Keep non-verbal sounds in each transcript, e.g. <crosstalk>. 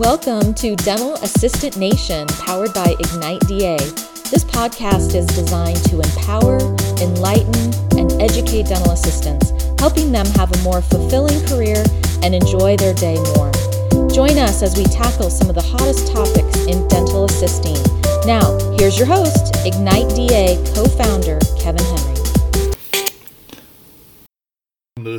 Welcome to Dental Assistant Nation, powered by Ignite DA. This podcast is designed to empower, enlighten, and educate dental assistants, helping them have a more fulfilling career and enjoy their day more. Join us as we tackle some of the hottest topics in dental assisting. Now, here's your host, Ignite DA co founder, Kevin Henry.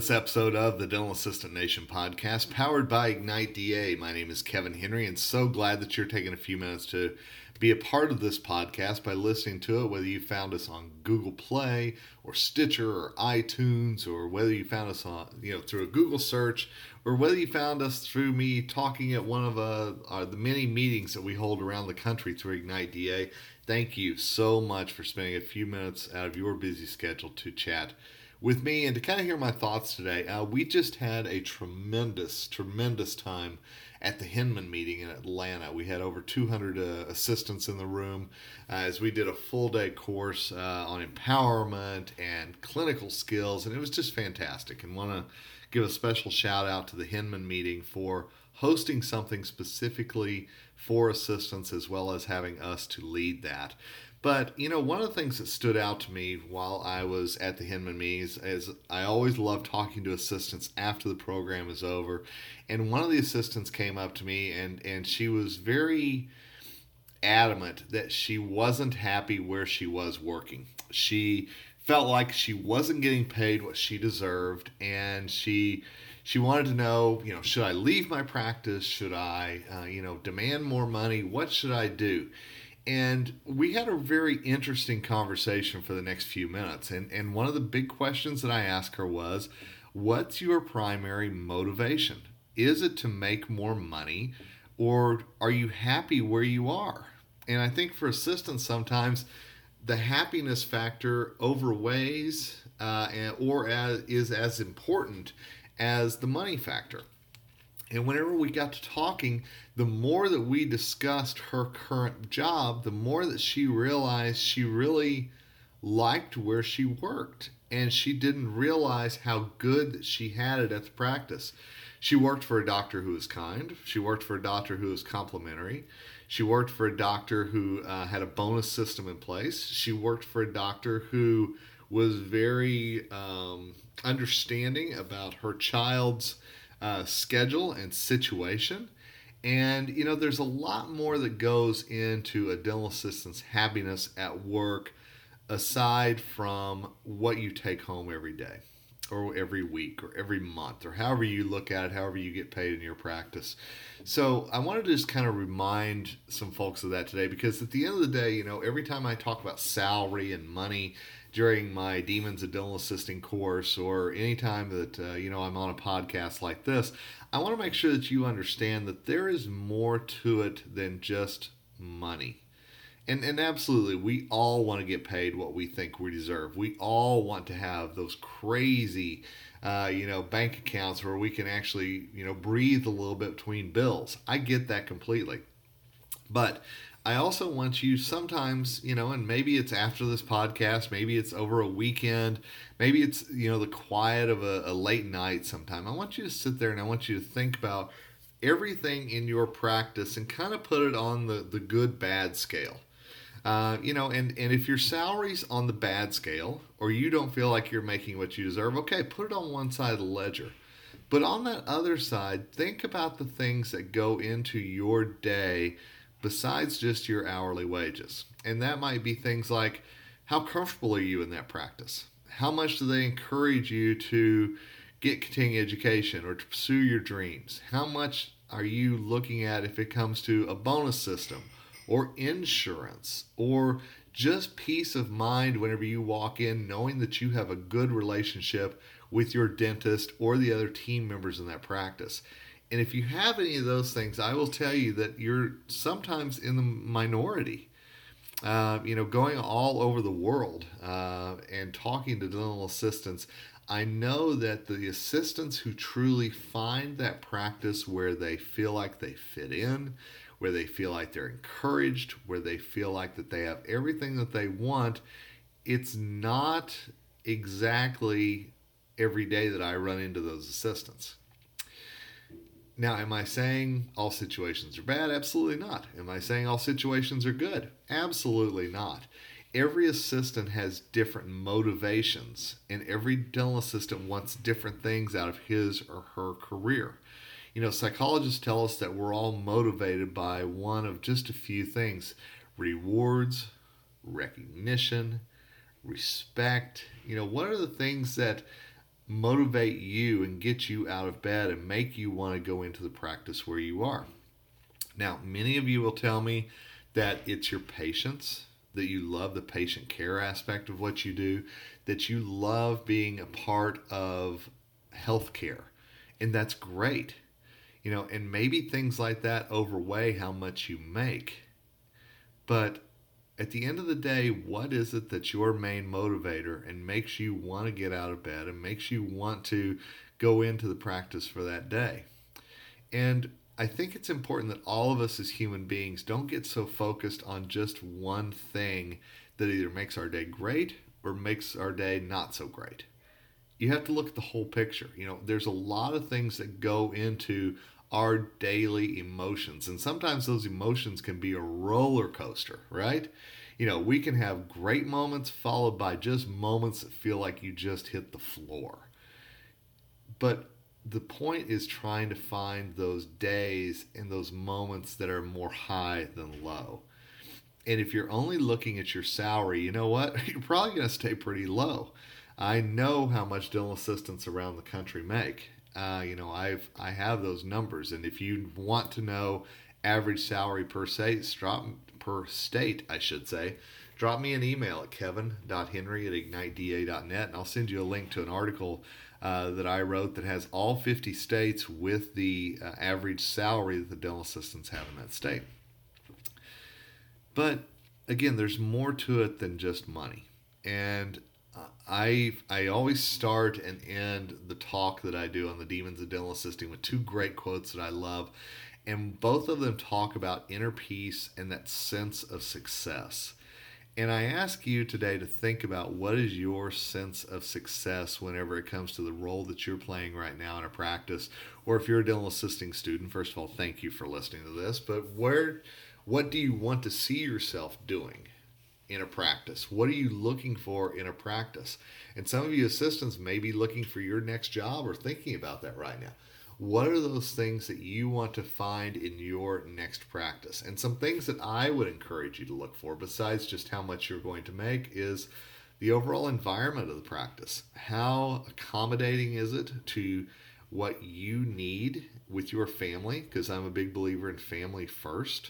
This episode of the Dental Assistant Nation podcast, powered by Ignite DA. My name is Kevin Henry, and so glad that you're taking a few minutes to be a part of this podcast by listening to it, whether you found us on Google Play or Stitcher or iTunes, or whether you found us on, you know, through a Google search, or whether you found us through me talking at one of uh, uh, the many meetings that we hold around the country through Ignite DA. Thank you so much for spending a few minutes out of your busy schedule to chat with me and to kind of hear my thoughts today. Uh, we just had a tremendous, tremendous time at the Hinman meeting in Atlanta. We had over 200 uh, assistants in the room uh, as we did a full day course uh, on empowerment and clinical skills, and it was just fantastic. And want to give a special shout out to the Hinman meeting for hosting something specifically for assistants as well as having us to lead that. But you know, one of the things that stood out to me while I was at the Hinman meetings is I always love talking to assistants after the program is over. And one of the assistants came up to me and and she was very adamant that she wasn't happy where she was working. She felt like she wasn't getting paid what she deserved and she she wanted to know, you know, should I leave my practice? Should I, uh, you know, demand more money? What should I do? And we had a very interesting conversation for the next few minutes. And, and one of the big questions that I asked her was What's your primary motivation? Is it to make more money or are you happy where you are? And I think for assistants, sometimes the happiness factor overweighs uh, or as, is as important as the money factor. And whenever we got to talking, the more that we discussed her current job, the more that she realized she really liked where she worked. And she didn't realize how good that she had it at the practice. She worked for a doctor who was kind. She worked for a doctor who was complimentary. She worked for a doctor who uh, had a bonus system in place. She worked for a doctor who was very um, understanding about her child's uh, schedule and situation. And, you know, there's a lot more that goes into a dental assistant's happiness at work aside from what you take home every day or every week or every month or however you look at it, however you get paid in your practice. So I wanted to just kind of remind some folks of that today because at the end of the day, you know, every time I talk about salary and money, during my Demons of Dental Assisting course or anytime that uh, you know I'm on a podcast like this, I want to make sure that you understand that there is more to it than just money. And, and absolutely, we all want to get paid what we think we deserve. We all want to have those crazy, uh, you know, bank accounts where we can actually, you know, breathe a little bit between bills. I get that completely. But I also want you sometimes, you know, and maybe it's after this podcast, maybe it's over a weekend, maybe it's, you know, the quiet of a, a, late night sometime. I want you to sit there and I want you to think about everything in your practice and kind of put it on the, the good bad scale. Uh, you know, and, and if your salary's on the bad scale or you don't feel like you're making what you deserve, okay, put it on one side of the ledger. But on that other side, think about the things that go into your day besides just your hourly wages. And that might be things like how comfortable are you in that practice? How much do they encourage you to get continuing education or to pursue your dreams? How much are you looking at if it comes to a bonus system or insurance or just peace of mind whenever you walk in, knowing that you have a good relationship with your dentist or the other team members in that practice? And if you have any of those things, I will tell you that you're sometimes in the minority. Uh, you know, going all over the world uh, and talking to dental assistants, I know that the assistants who truly find that practice where they feel like they fit in, where they feel like they're encouraged, where they feel like that they have everything that they want, it's not exactly every day that I run into those assistants Now, am I saying all situations are bad? Absolutely not. Am I saying all situations are good? Absolutely not. Every assistant has different motivations, and every dental assistant wants different things out of his or her career. You know, psychologists tell us that we're all motivated by one of just a few things rewards, recognition, respect. You know, what are the things that motivate you and get you out of bed and make you want to go into the practice where you are? Now, many of you will tell me that it's your patients, that you love the patient care aspect of what you do, that you love being a part of healthcare. And that's great. You know, and maybe things like that overweigh how much you make. But at the end of the day, what is it that's your main motivator and makes you want to get out of bed and makes you want to go into the practice for that day? And I think it's important that all of us as human beings don't get so focused on just one thing that either makes our day great or makes our day not so great. You have to look at the whole picture. You know, there's a lot of things that go into our daily emotions. And sometimes those emotions can be a roller coaster, right? You know, we can have great moments followed by just moments that feel like you just hit the floor. But the point is trying to find those days and those moments that are more high than low. And if you're only looking at your salary, you know what? <laughs> You're probably going to stay pretty low. I know how much dental assistants around the country make. Uh, you know, I've I have those numbers, and if you want to know average salary per state, drop per state, I should say, drop me an email at kevin.henry at igniteda.net, and I'll send you a link to an article uh, that I wrote that has all 50 states with the uh, average salary that the dental assistants have in that state. But again, there's more to it than just money, and I I always start and end the talk that I do on the Demons of Dental Assisting with two great quotes that I love, and both of them talk about inner peace and that sense of success. And I ask you today to think about what is your sense of success whenever it comes to the role that you're playing right now in a practice, or if you're a dental assisting student. First of all, thank you for listening to this. But where, what do you want to see yourself doing? In a practice? What are you looking for in a practice? And some of you assistants may be looking for your next job or thinking about that right now. What are those things that you want to find in your next practice? And some things that I would encourage you to look for, besides just how much you're going to make, is the overall environment of the practice. How accommodating is it to what you need with your family? Because I'm a big believer in family first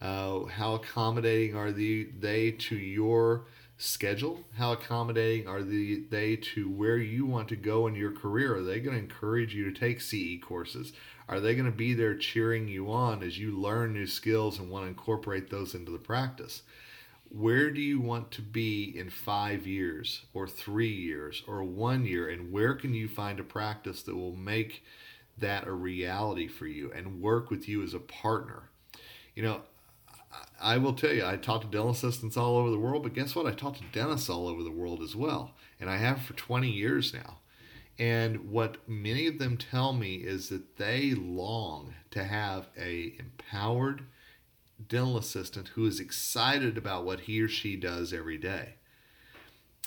uh, how accommodating are the, they to your schedule? How accommodating are the, they to where you want to go in your career? Are they going to encourage you to take CE courses? Are they going to be there cheering you on as you learn new skills and want to incorporate those into the practice? Where do you want to be in five years, or three years, or one year? And where can you find a practice that will make that a reality for you and work with you as a partner? You know, I will tell you, I talk to dental assistants all over the world, but guess what? I talk to dentists all over the world as well. And I have for 20 years now. And what many of them tell me is that they long to have a empowered dental assistant who is excited about what he or she does every day.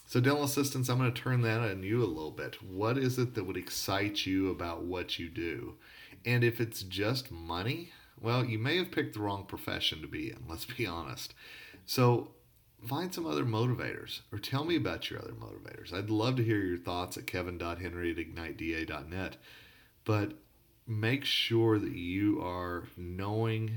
So, dental assistants, I'm going to turn that on you a little bit. What is it that would excite you about what you do? And if it's just money, well, you may have picked the wrong profession to be in, let's be honest. So find some other motivators or tell me about your other motivators. I'd love to hear your thoughts at kevin.henry at igniteda.net. But make sure that you are knowing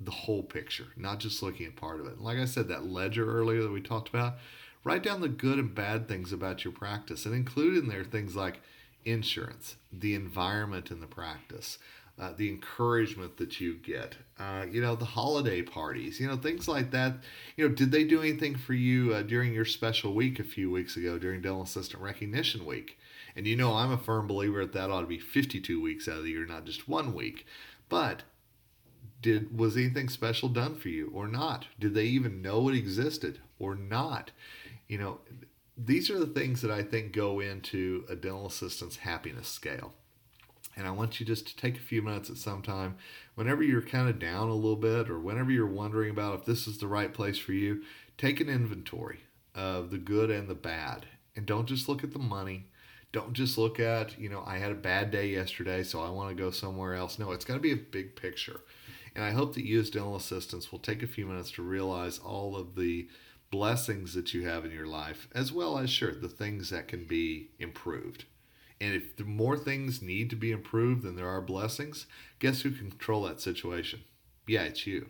the whole picture, not just looking at part of it. Like I said, that ledger earlier that we talked about, write down the good and bad things about your practice and include in there things like insurance, the environment in the practice, uh, the encouragement that you get, uh, you know, the holiday parties, you know, things like that. You know, did they do anything for you uh, during your special week a few weeks ago during Dental Assistant Recognition Week? And you know, I'm a firm believer that that ought to be 52 weeks out of the year, not just one week. But did was anything special done for you or not? Did they even know it existed or not? You know, these are the things that I think go into a dental assistant's happiness scale. And I want you just to take a few minutes at some time, whenever you're kind of down a little bit, or whenever you're wondering about if this is the right place for you, take an inventory of the good and the bad. And don't just look at the money. Don't just look at, you know, I had a bad day yesterday, so I want to go somewhere else. No, it's got to be a big picture. And I hope that you, as dental assistants, will take a few minutes to realize all of the blessings that you have in your life, as well as, sure, the things that can be improved. And if more things need to be improved than there are blessings, guess who can control that situation? Yeah, it's you.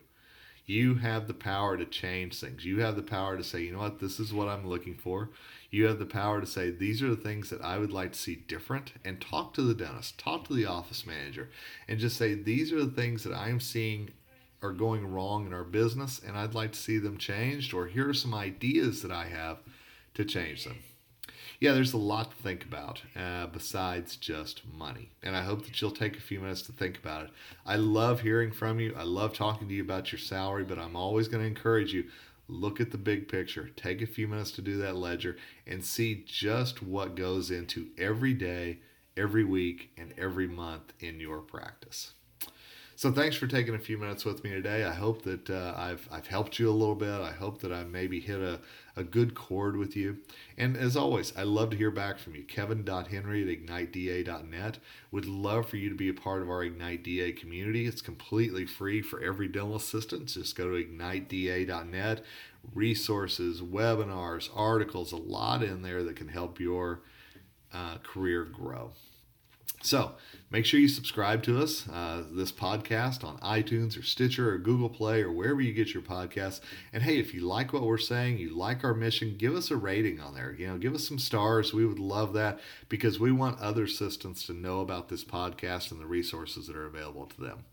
You have the power to change things. You have the power to say, you know what, this is what I'm looking for. You have the power to say, these are the things that I would like to see different. And talk to the dentist, talk to the office manager, and just say, these are the things that I'm seeing are going wrong in our business, and I'd like to see them changed. Or here are some ideas that I have to change them yeah, there's a lot to think about uh, besides just money. And I hope that you'll take a few minutes to think about it. I love hearing from you. I love talking to you about your salary, but I'm always going to encourage you look at the big picture. Take a few minutes to do that ledger and see just what goes into every day, every week, and every month in your practice. So thanks for taking a few minutes with me today. I hope that uh, I've, I've helped you a little bit. I hope that I maybe hit a, a good chord with you. And as always, I love to hear back from you. Kevin.henry at igniteda.net. Would love for you to be a part of our Ignite DA community. It's completely free for every dental assistant. Just go to igniteda.net. Resources, webinars, articles, a lot in there that can help your uh, career grow. So make sure you subscribe to us, uh, this podcast on iTunes or Stitcher or Google Play or wherever you get your podcasts. And hey, if you like what we're saying, you like our mission, give us a rating on there. You know, give us some stars. We would love that because we want other assistants to know about this podcast and the resources that are available to them.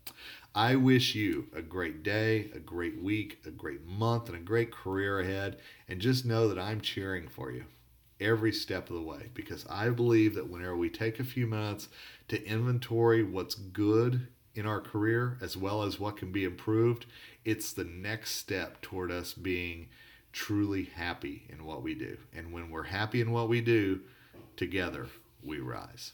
I wish you a great day, a great week, a great month, and a great career ahead. And just know that I'm cheering for you every step of the way because I believe that whenever we take a few minutes to inventory what's good in our career as well as what can be improved, it's the next step toward us being truly happy in what we do. And when we're happy in what we do, together we rise.